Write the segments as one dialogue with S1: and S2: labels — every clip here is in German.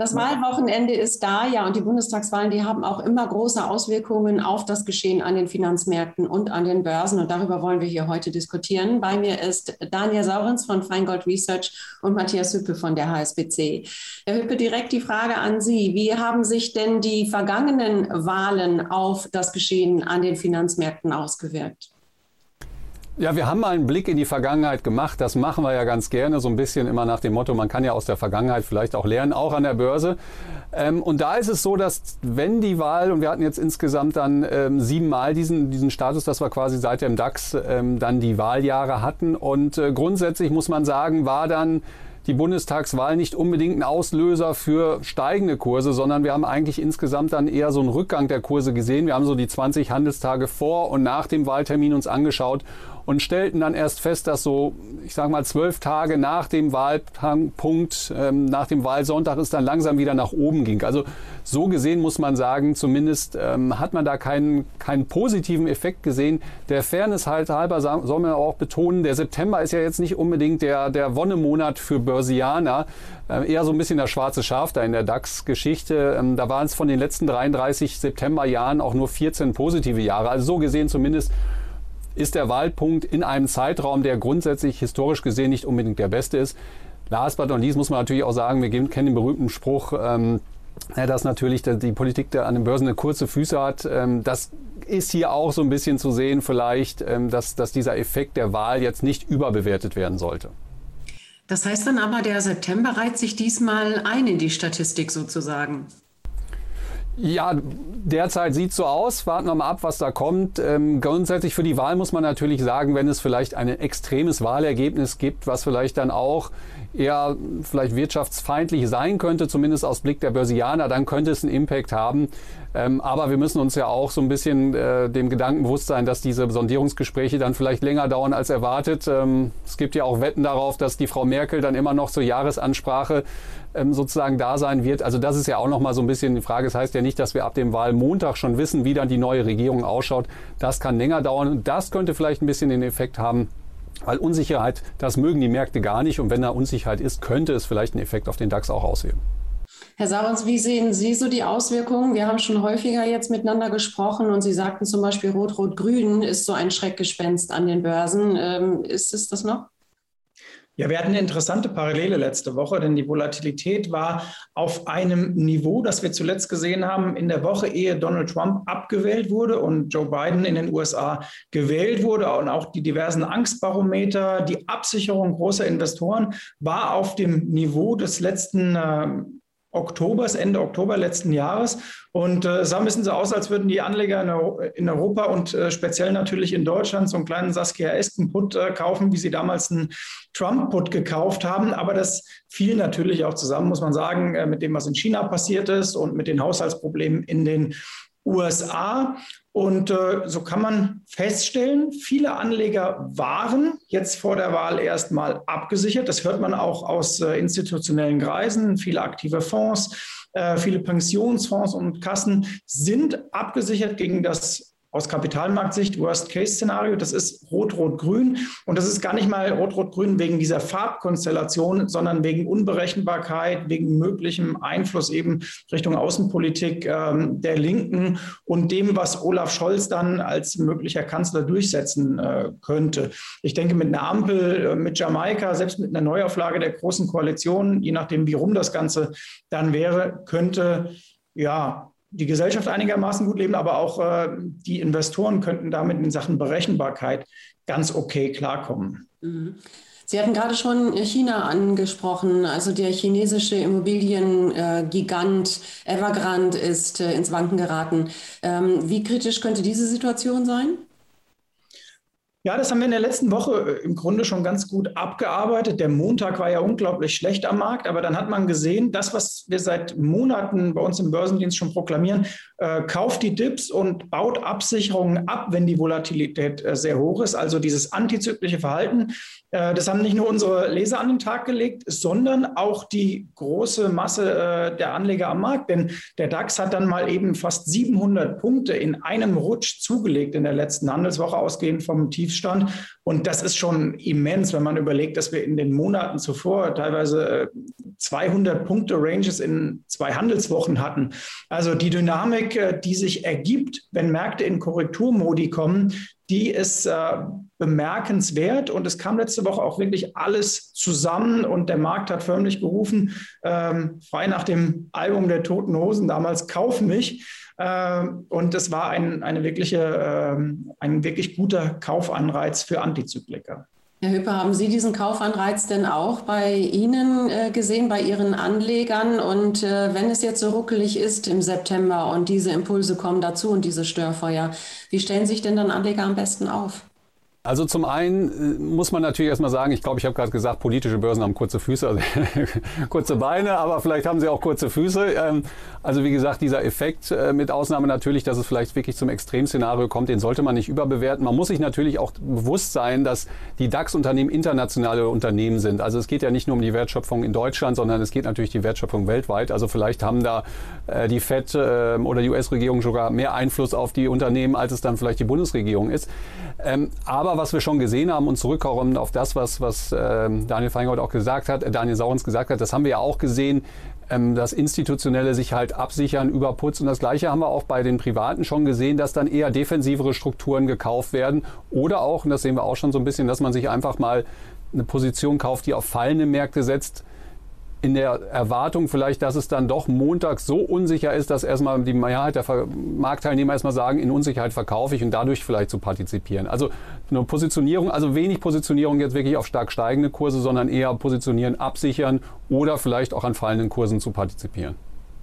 S1: Das Wahlwochenende ist da, ja, und die Bundestagswahlen, die haben auch immer große Auswirkungen auf das Geschehen an den Finanzmärkten und an den Börsen. Und darüber wollen wir hier heute diskutieren. Bei mir ist Daniel Saurens von Feingold Research und Matthias Hüppe von der HSBC. Herr Hüppe, direkt die Frage an Sie. Wie haben sich denn die vergangenen Wahlen auf das Geschehen an den Finanzmärkten ausgewirkt?
S2: Ja, wir haben mal einen Blick in die Vergangenheit gemacht. Das machen wir ja ganz gerne, so ein bisschen immer nach dem Motto, man kann ja aus der Vergangenheit vielleicht auch lernen, auch an der Börse. Ähm, und da ist es so, dass wenn die Wahl, und wir hatten jetzt insgesamt dann ähm, siebenmal diesen, diesen Status, dass wir quasi seit dem DAX ähm, dann die Wahljahre hatten. Und äh, grundsätzlich muss man sagen, war dann die Bundestagswahl nicht unbedingt ein Auslöser für steigende Kurse, sondern wir haben eigentlich insgesamt dann eher so einen Rückgang der Kurse gesehen. Wir haben so die 20 Handelstage vor und nach dem Wahltermin uns angeschaut und stellten dann erst fest, dass so, ich sage mal, zwölf Tage nach dem Wahlpunkt, ähm, nach dem Wahlsonntag es dann langsam wieder nach oben ging. Also so gesehen muss man sagen, zumindest ähm, hat man da keinen, keinen positiven Effekt gesehen. Der Fairness halt halber soll man auch betonen, der September ist ja jetzt nicht unbedingt der, der Wonnemonat für Börsianer. Äh, eher so ein bisschen das schwarze Schaf da in der DAX-Geschichte. Ähm, da waren es von den letzten 33 Septemberjahren auch nur 14 positive Jahre. Also so gesehen zumindest ist der Wahlpunkt in einem Zeitraum, der grundsätzlich historisch gesehen nicht unbedingt der beste ist. Last but not least muss man natürlich auch sagen, wir kennen den berühmten Spruch, ähm, dass natürlich die Politik an den Börsen eine kurze Füße hat. Ähm, das ist hier auch so ein bisschen zu sehen, vielleicht, ähm, dass, dass dieser Effekt der Wahl jetzt nicht überbewertet werden sollte.
S1: Das heißt dann aber, der September reiht sich diesmal ein in die Statistik sozusagen.
S2: Ja, derzeit sieht so aus. Warten wir mal ab, was da kommt. Ähm, grundsätzlich für die Wahl muss man natürlich sagen, wenn es vielleicht ein extremes Wahlergebnis gibt, was vielleicht dann auch eher vielleicht wirtschaftsfeindlich sein könnte, zumindest aus Blick der Börsianer, dann könnte es einen Impact haben. Ähm, aber wir müssen uns ja auch so ein bisschen äh, dem Gedanken bewusst sein, dass diese Sondierungsgespräche dann vielleicht länger dauern als erwartet. Ähm, es gibt ja auch Wetten darauf, dass die Frau Merkel dann immer noch zur Jahresansprache ähm, sozusagen da sein wird. Also das ist ja auch noch mal so ein bisschen die Frage. Das heißt ja nicht, dass wir ab dem Wahlmontag schon wissen, wie dann die neue Regierung ausschaut. Das kann länger dauern. Das könnte vielleicht ein bisschen den Effekt haben, weil Unsicherheit, das mögen die Märkte gar nicht. Und wenn da Unsicherheit ist, könnte es vielleicht einen Effekt auf den DAX auch auswählen.
S1: Herr Sarons, wie sehen Sie so die Auswirkungen? Wir haben schon häufiger jetzt miteinander gesprochen und Sie sagten zum Beispiel Rot-Rot-Grün ist so ein Schreckgespenst an den Börsen. Ähm, ist es das noch?
S3: Ja, wir hatten eine interessante Parallele letzte Woche, denn die Volatilität war auf einem Niveau, das wir zuletzt gesehen haben in der Woche, ehe Donald Trump abgewählt wurde und Joe Biden in den USA gewählt wurde und auch die diversen Angstbarometer, die Absicherung großer Investoren war auf dem Niveau des letzten äh, Oktobers, Ende Oktober letzten Jahres. Und äh, sah ein bisschen so aus, als würden die Anleger in, in Europa und äh, speziell natürlich in Deutschland so einen kleinen Saskia Esken-Put äh, kaufen, wie sie damals einen Trump-Put gekauft haben. Aber das fiel natürlich auch zusammen, muss man sagen, äh, mit dem, was in China passiert ist und mit den Haushaltsproblemen in den USA. Und äh, so kann man feststellen, viele Anleger waren jetzt vor der Wahl erstmal abgesichert. Das hört man auch aus äh, institutionellen Kreisen. Viele aktive Fonds, äh, viele Pensionsfonds und Kassen sind abgesichert gegen das aus Kapitalmarktsicht Worst-Case-Szenario. Das ist Rot-Rot-Grün. Und das ist gar nicht mal Rot-Rot-Grün wegen dieser Farbkonstellation, sondern wegen Unberechenbarkeit, wegen möglichem Einfluss eben Richtung Außenpolitik ähm, der Linken und dem, was Olaf Scholz dann als möglicher Kanzler durchsetzen äh, könnte. Ich denke, mit einer Ampel, äh, mit Jamaika, selbst mit einer Neuauflage der Großen Koalition, je nachdem, wie rum das Ganze dann wäre, könnte ja die Gesellschaft einigermaßen gut leben, aber auch äh, die Investoren könnten damit in Sachen Berechenbarkeit ganz okay klarkommen.
S1: Mhm. Sie hatten gerade schon China angesprochen. Also der chinesische Immobiliengigant Evergrande ist äh, ins Wanken geraten. Ähm, wie kritisch könnte diese Situation sein?
S3: Ja, das haben wir in der letzten Woche äh, im Grunde schon ganz gut abgearbeitet. Der Montag war ja unglaublich schlecht am Markt, aber dann hat man gesehen, das, was wir seit Monaten bei uns im Börsendienst schon proklamieren, äh, kauft die Dips und baut Absicherungen ab, wenn die Volatilität äh, sehr hoch ist. Also dieses antizyklische Verhalten, äh, das haben nicht nur unsere Leser an den Tag gelegt, sondern auch die große Masse äh, der Anleger am Markt. Denn der DAX hat dann mal eben fast 700 Punkte in einem Rutsch zugelegt in der letzten Handelswoche, ausgehend vom Tief Tiefstand. Und das ist schon immens, wenn man überlegt, dass wir in den Monaten zuvor teilweise 200 äh, Punkte Ranges in zwei Handelswochen hatten. Also die Dynamik, äh, die sich ergibt, wenn Märkte in Korrekturmodi kommen, die ist äh, bemerkenswert und es kam letzte Woche auch wirklich alles zusammen und der Markt hat förmlich gerufen, ähm, frei nach dem Album der Toten Hosen damals, kauf mich. Äh, und es war ein, eine wirkliche, äh, ein wirklich guter Kaufanreiz für Antizykliker.
S1: Herr Hüpper, haben Sie diesen Kaufanreiz denn auch bei Ihnen äh, gesehen, bei Ihren Anlegern? Und äh, wenn es jetzt so ruckelig ist im September und diese Impulse kommen dazu und diese Störfeuer, wie stellen sich denn dann Anleger am besten auf?
S2: Also zum einen äh, muss man natürlich erstmal sagen, ich glaube, ich habe gerade gesagt, politische Börsen haben kurze Füße, also kurze Beine, aber vielleicht haben sie auch kurze Füße. Ähm, also wie gesagt, dieser Effekt äh, mit Ausnahme natürlich, dass es vielleicht wirklich zum Extremszenario kommt, den sollte man nicht überbewerten. Man muss sich natürlich auch bewusst sein, dass die DAX-Unternehmen internationale Unternehmen sind. Also es geht ja nicht nur um die Wertschöpfung in Deutschland, sondern es geht natürlich die Wertschöpfung weltweit. Also vielleicht haben da äh, die FED oder die US-Regierung sogar mehr Einfluss auf die Unternehmen, als es dann vielleicht die Bundesregierung ist. Ähm, aber was wir schon gesehen haben und zurückkommen auf das, was, was äh, Daniel Feingold auch gesagt hat, äh, Daniel Saurens gesagt hat, das haben wir ja auch gesehen, ähm, dass Institutionelle sich halt absichern über Putz. Und das Gleiche haben wir auch bei den Privaten schon gesehen, dass dann eher defensivere Strukturen gekauft werden. Oder auch, und das sehen wir auch schon so ein bisschen, dass man sich einfach mal eine Position kauft, die auf fallende Märkte setzt, in der Erwartung vielleicht, dass es dann doch montags so unsicher ist, dass erstmal die Mehrheit der Marktteilnehmer erstmal sagen, in Unsicherheit verkaufe ich und dadurch vielleicht zu partizipieren. Also eine Positionierung, also wenig Positionierung jetzt wirklich auf stark steigende Kurse, sondern eher positionieren, absichern oder vielleicht auch an fallenden Kursen zu partizipieren.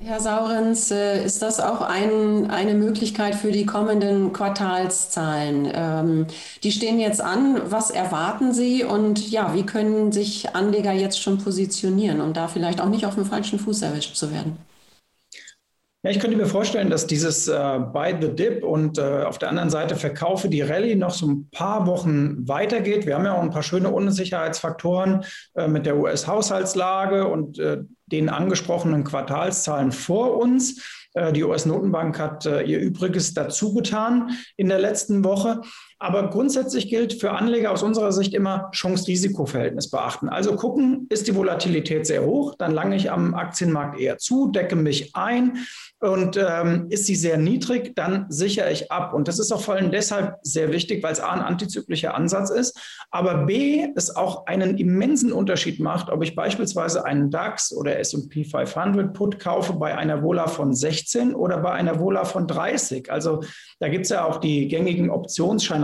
S1: Herr Saurens, äh, ist das auch ein, eine Möglichkeit für die kommenden Quartalszahlen? Ähm, die stehen jetzt an. Was erwarten Sie und ja, wie können sich Anleger jetzt schon positionieren, um da vielleicht auch nicht auf dem falschen Fuß erwischt zu werden?
S3: Ja, ich könnte mir vorstellen, dass dieses äh, Buy the Dip und äh, auf der anderen Seite Verkaufe die Rallye noch so ein paar Wochen weitergeht. Wir haben ja auch ein paar schöne Unsicherheitsfaktoren äh, mit der US-Haushaltslage und äh, den angesprochenen Quartalszahlen vor uns. Äh, die US-Notenbank hat äh, ihr Übriges dazu getan in der letzten Woche. Aber grundsätzlich gilt für Anleger aus unserer Sicht immer Chance-Risiko-Verhältnis beachten. Also gucken, ist die Volatilität sehr hoch, dann lange ich am Aktienmarkt eher zu, decke mich ein. Und ähm, ist sie sehr niedrig, dann sichere ich ab. Und das ist auch vor allem deshalb sehr wichtig, weil es A ein antizyklischer Ansatz ist, aber B es auch einen immensen Unterschied macht, ob ich beispielsweise einen DAX oder S&P 500 Put kaufe bei einer Vola von 16 oder bei einer Vola von 30. Also da gibt es ja auch die gängigen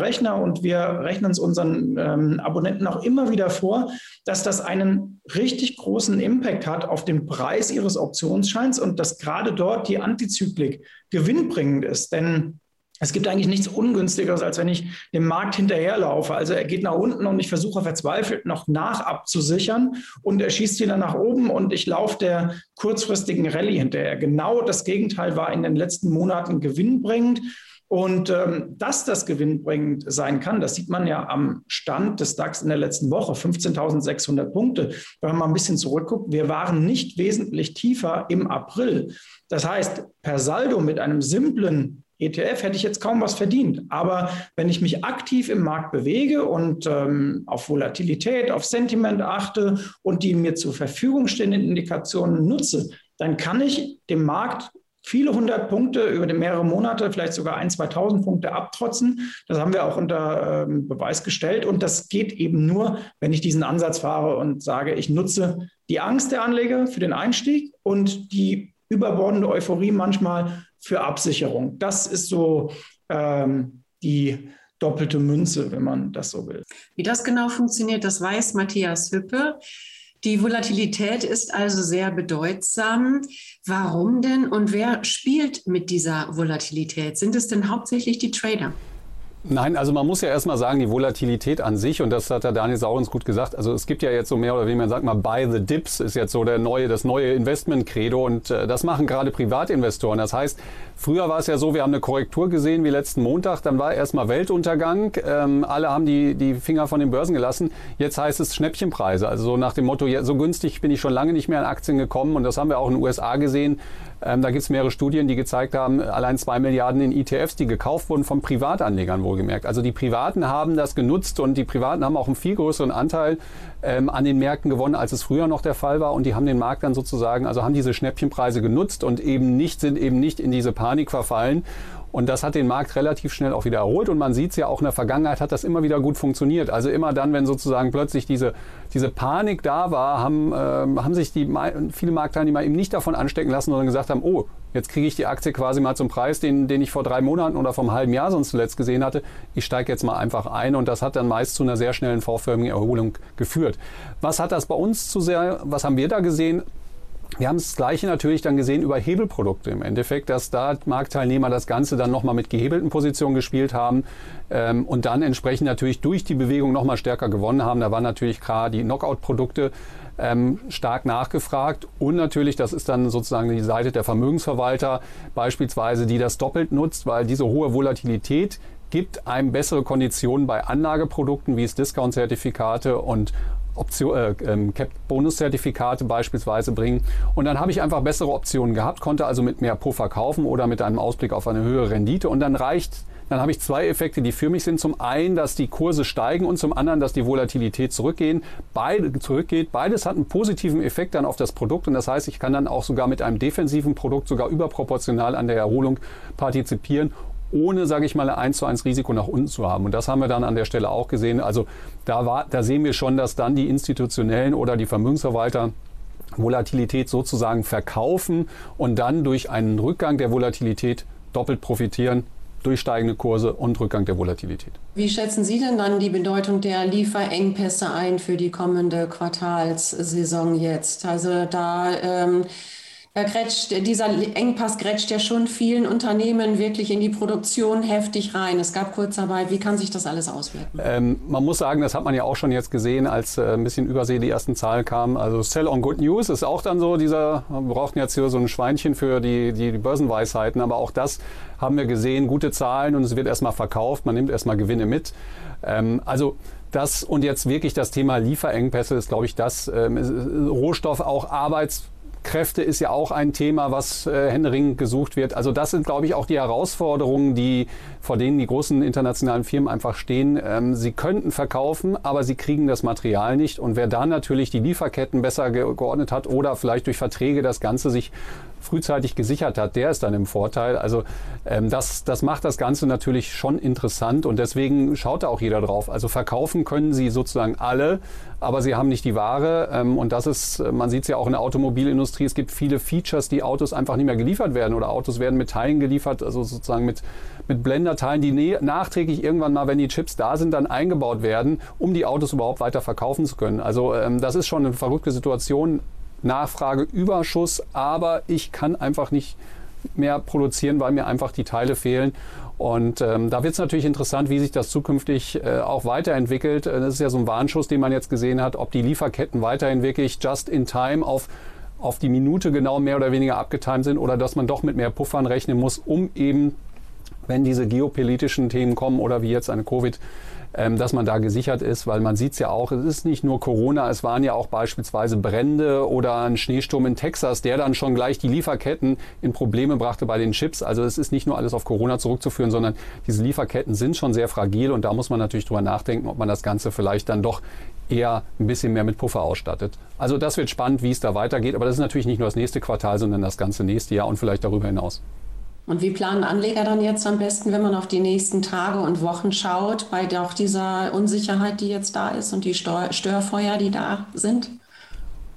S3: Optionsscheinrechner und wir rechnen es unseren ähm, Abonnenten auch immer wieder vor, dass das einen richtig großen Impact hat auf den Preis ihres Optionsscheins und dass gerade dort die Antizyklik gewinnbringend ist. Denn es gibt eigentlich nichts Ungünstigeres, als wenn ich dem Markt hinterherlaufe. Also er geht nach unten und ich versuche verzweifelt noch nach abzusichern und er schießt wieder nach oben und ich laufe der kurzfristigen Rallye hinterher. Genau das Gegenteil war in den letzten Monaten gewinnbringend. Und ähm, dass das gewinnbringend sein kann, das sieht man ja am Stand des DAX in der letzten Woche, 15.600 Punkte. Wenn man mal ein bisschen zurückguckt, wir waren nicht wesentlich tiefer im April. Das heißt, per Saldo mit einem simplen ETF hätte ich jetzt kaum was verdient. Aber wenn ich mich aktiv im Markt bewege und ähm, auf Volatilität, auf Sentiment achte und die mir zur Verfügung stehenden Indikationen nutze, dann kann ich dem Markt viele hundert Punkte über mehrere Monate, vielleicht sogar ein, 2000 Punkte abtrotzen. Das haben wir auch unter ähm, Beweis gestellt. Und das geht eben nur, wenn ich diesen Ansatz fahre und sage, ich nutze die Angst der Anleger für den Einstieg und die überbordende Euphorie manchmal für Absicherung. Das ist so ähm, die doppelte Münze, wenn man das so will.
S1: Wie das genau funktioniert, das weiß Matthias Hüppe. Die Volatilität ist also sehr bedeutsam. Warum denn und wer spielt mit dieser Volatilität? Sind es denn hauptsächlich die Trader?
S2: Nein, also man muss ja erstmal sagen, die Volatilität an sich, und das hat der Daniel Saurens gut gesagt, also es gibt ja jetzt so mehr oder weniger, man sagt mal, buy the dips ist jetzt so der neue, das neue Investment-Credo und äh, das machen gerade Privatinvestoren. Das heißt, früher war es ja so, wir haben eine Korrektur gesehen wie letzten Montag, dann war erstmal Weltuntergang, ähm, alle haben die, die Finger von den Börsen gelassen. Jetzt heißt es Schnäppchenpreise, also so nach dem Motto, ja, so günstig bin ich schon lange nicht mehr an Aktien gekommen und das haben wir auch in den USA gesehen. Ähm, da gibt es mehrere Studien, die gezeigt haben, allein zwei Milliarden in ETFs, die gekauft wurden von Privatanlegern wohlgemerkt. Also die Privaten haben das genutzt und die Privaten haben auch einen viel größeren Anteil ähm, an den Märkten gewonnen, als es früher noch der Fall war. Und die haben den Markt dann sozusagen, also haben diese Schnäppchenpreise genutzt und eben nicht, sind eben nicht in diese Panik verfallen. Und das hat den Markt relativ schnell auch wieder erholt. Und man sieht es ja auch in der Vergangenheit hat das immer wieder gut funktioniert. Also immer dann, wenn sozusagen plötzlich diese, diese Panik da war, haben, äh, haben sich die, viele Marktteilnehmer eben nicht davon anstecken lassen, sondern gesagt haben, oh, jetzt kriege ich die Aktie quasi mal zum Preis, den, den ich vor drei Monaten oder vor einem halben Jahr sonst zuletzt gesehen hatte. Ich steige jetzt mal einfach ein. Und das hat dann meist zu einer sehr schnellen vorförmigen Erholung geführt. Was hat das bei uns zu sehr, was haben wir da gesehen? Wir haben das Gleiche natürlich dann gesehen über Hebelprodukte im Endeffekt, dass da Marktteilnehmer das Ganze dann nochmal mit gehebelten Positionen gespielt haben ähm, und dann entsprechend natürlich durch die Bewegung nochmal stärker gewonnen haben. Da waren natürlich klar die Knockout-Produkte ähm, stark nachgefragt und natürlich, das ist dann sozusagen die Seite der Vermögensverwalter beispielsweise, die das doppelt nutzt, weil diese hohe Volatilität gibt einem bessere Konditionen bei Anlageprodukten, wie es Discount-Zertifikate und Option, äh, ähm, Bonus-Zertifikate beispielsweise bringen. Und dann habe ich einfach bessere Optionen gehabt, konnte also mit mehr Puffer kaufen oder mit einem Ausblick auf eine höhere Rendite. Und dann reicht, dann habe ich zwei Effekte, die für mich sind. Zum einen, dass die Kurse steigen und zum anderen, dass die Volatilität zurückgehen. Beide, zurückgeht. Beides hat einen positiven Effekt dann auf das Produkt. Und das heißt, ich kann dann auch sogar mit einem defensiven Produkt sogar überproportional an der Erholung partizipieren ohne, sage ich mal, ein 1 zu 1 Risiko nach unten zu haben. Und das haben wir dann an der Stelle auch gesehen. Also da, war, da sehen wir schon, dass dann die institutionellen oder die Vermögensverwalter Volatilität sozusagen verkaufen und dann durch einen Rückgang der Volatilität doppelt profitieren durch steigende Kurse und Rückgang der Volatilität.
S1: Wie schätzen Sie denn dann die Bedeutung der Lieferengpässe ein für die kommende Quartalssaison jetzt? Also da ähm, da grätscht, dieser Engpass grätscht ja schon vielen Unternehmen wirklich in die Produktion heftig rein. Es gab Kurzarbeit. Wie kann sich das alles auswirken?
S2: Ähm, man muss sagen, das hat man ja auch schon jetzt gesehen, als äh, ein bisschen Übersee die ersten Zahlen kamen. Also Sell on Good News ist auch dann so dieser, wir brauchten jetzt hier so ein Schweinchen für die, die, die Börsenweisheiten, aber auch das haben wir gesehen, gute Zahlen und es wird erstmal verkauft, man nimmt erstmal Gewinne mit. Ähm, also das und jetzt wirklich das Thema Lieferengpässe ist, glaube ich, das ähm, Rohstoff auch Arbeits Kräfte ist ja auch ein Thema, was äh, händeringend gesucht wird. Also das sind, glaube ich, auch die Herausforderungen, die, vor denen die großen internationalen Firmen einfach stehen. Ähm, sie könnten verkaufen, aber sie kriegen das Material nicht. Und wer da natürlich die Lieferketten besser ge geordnet hat oder vielleicht durch Verträge das Ganze sich frühzeitig gesichert hat, der ist dann im Vorteil. Also ähm, das, das macht das Ganze natürlich schon interessant und deswegen schaut da auch jeder drauf. Also verkaufen können sie sozusagen alle, aber sie haben nicht die Ware. Ähm, und das ist, man sieht es ja auch in der Automobilindustrie, es gibt viele Features, die Autos einfach nicht mehr geliefert werden oder Autos werden mit Teilen geliefert, also sozusagen mit, mit Blenderteilen, die nachträglich irgendwann mal, wenn die Chips da sind, dann eingebaut werden, um die Autos überhaupt weiter verkaufen zu können. Also ähm, das ist schon eine verrückte Situation. Nachfrageüberschuss, aber ich kann einfach nicht mehr produzieren, weil mir einfach die Teile fehlen. Und ähm, da wird es natürlich interessant, wie sich das zukünftig äh, auch weiterentwickelt. Äh, das ist ja so ein Warnschuss, den man jetzt gesehen hat, ob die Lieferketten weiterhin wirklich just in time auf, auf die Minute genau mehr oder weniger abgetimt sind oder dass man doch mit mehr Puffern rechnen muss, um eben, wenn diese geopolitischen Themen kommen oder wie jetzt eine Covid- ähm, dass man da gesichert ist, weil man sieht es ja auch, es ist nicht nur Corona, es waren ja auch beispielsweise Brände oder ein Schneesturm in Texas, der dann schon gleich die Lieferketten in Probleme brachte bei den Chips. Also es ist nicht nur alles auf Corona zurückzuführen, sondern diese Lieferketten sind schon sehr fragil und da muss man natürlich drüber nachdenken, ob man das Ganze vielleicht dann doch eher ein bisschen mehr mit Puffer ausstattet. Also das wird spannend, wie es da weitergeht, aber das ist natürlich nicht nur das nächste Quartal, sondern das ganze nächste Jahr und vielleicht darüber hinaus.
S1: Und wie planen Anleger dann jetzt am besten, wenn man auf die nächsten Tage und Wochen schaut, bei auch dieser Unsicherheit, die jetzt da ist und die Störfeuer, die da sind?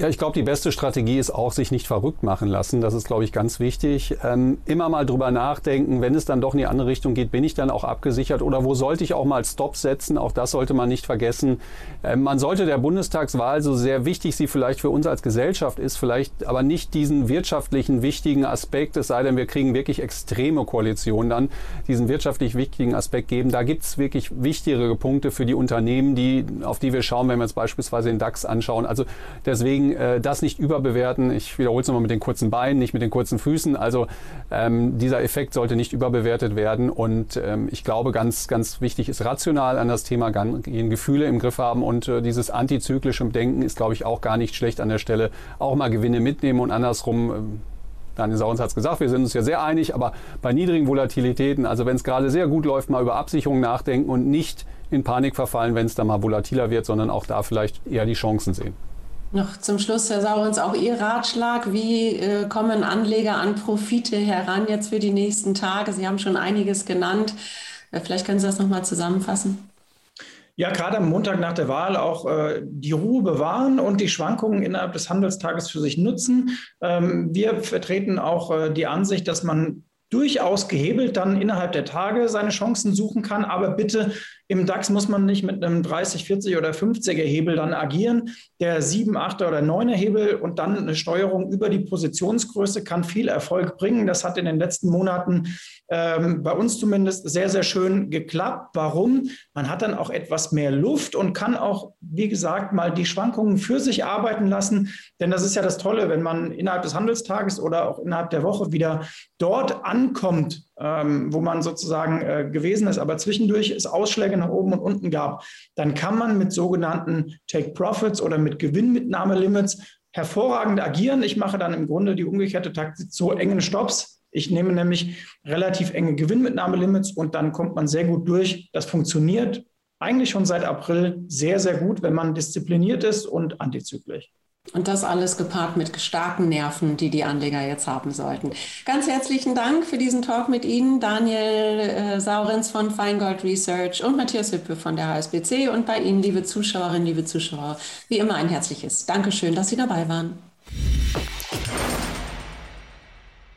S2: Ja, ich glaube, die beste Strategie ist auch, sich nicht verrückt machen lassen. Das ist, glaube ich, ganz wichtig. Ähm, immer mal drüber nachdenken, wenn es dann doch in die andere Richtung geht, bin ich dann auch abgesichert oder wo sollte ich auch mal Stopp setzen? Auch das sollte man nicht vergessen. Ähm, man sollte der Bundestagswahl, so sehr wichtig sie vielleicht für uns als Gesellschaft ist, vielleicht aber nicht diesen wirtschaftlichen wichtigen Aspekt, es sei denn, wir kriegen wirklich extreme Koalitionen dann, diesen wirtschaftlich wichtigen Aspekt geben. Da gibt es wirklich wichtigere Punkte für die Unternehmen, die, auf die wir schauen, wenn wir jetzt beispielsweise den DAX anschauen. Also deswegen Deswegen äh, das nicht überbewerten. Ich wiederhole es nochmal mit den kurzen Beinen, nicht mit den kurzen Füßen. Also ähm, dieser Effekt sollte nicht überbewertet werden. Und ähm, ich glaube, ganz, ganz wichtig ist rational an das Thema gehen, Gefühle im Griff haben. Und äh, dieses antizyklische Denken ist, glaube ich, auch gar nicht schlecht an der Stelle. Auch mal Gewinne mitnehmen und andersrum. Äh, Daniel Saurens hat es gesagt, wir sind uns ja sehr einig, aber bei niedrigen Volatilitäten, also wenn es gerade sehr gut läuft, mal über Absicherung nachdenken und nicht in Panik verfallen, wenn es dann mal volatiler wird, sondern auch da vielleicht eher die Chancen sehen.
S1: Noch zum Schluss, Herr Saurens, auch Ihr Ratschlag. Wie äh, kommen Anleger an Profite heran jetzt für die nächsten Tage? Sie haben schon einiges genannt. Äh, vielleicht können Sie das nochmal zusammenfassen.
S3: Ja, gerade am Montag nach der Wahl auch äh, die Ruhe bewahren und die Schwankungen innerhalb des Handelstages für sich nutzen. Ähm, wir vertreten auch äh, die Ansicht, dass man durchaus gehebelt dann innerhalb der Tage seine Chancen suchen kann. Aber bitte im DAX muss man nicht mit einem 30, 40 oder 50er Hebel dann agieren. Der 7, 8 oder 9er Hebel und dann eine Steuerung über die Positionsgröße kann viel Erfolg bringen. Das hat in den letzten Monaten ähm, bei uns zumindest sehr, sehr schön geklappt. Warum? Man hat dann auch etwas mehr Luft und kann auch, wie gesagt, mal die Schwankungen für sich arbeiten lassen. Denn das ist ja das Tolle, wenn man innerhalb des Handelstages oder auch innerhalb der Woche wieder dort ankommt, ähm, wo man sozusagen äh, gewesen ist, aber zwischendurch es Ausschläge nach oben und unten gab, dann kann man mit sogenannten Take Profits oder mit Gewinnmitnahmelimits hervorragend agieren. Ich mache dann im Grunde die umgekehrte Taktik zu engen Stops. Ich nehme nämlich relativ enge Gewinnmitnahmelimits und dann kommt man sehr gut durch. Das funktioniert eigentlich schon seit April sehr, sehr gut, wenn man diszipliniert ist und antizyklisch.
S1: Und das alles gepaart mit starken Nerven, die die Anleger jetzt haben sollten. Ganz herzlichen Dank für diesen Talk mit Ihnen, Daniel äh, Saurenz von Feingold Research und Matthias Hüppe von der HSBC und bei Ihnen, liebe Zuschauerinnen, liebe Zuschauer, wie immer ein herzliches Dankeschön, dass Sie dabei waren.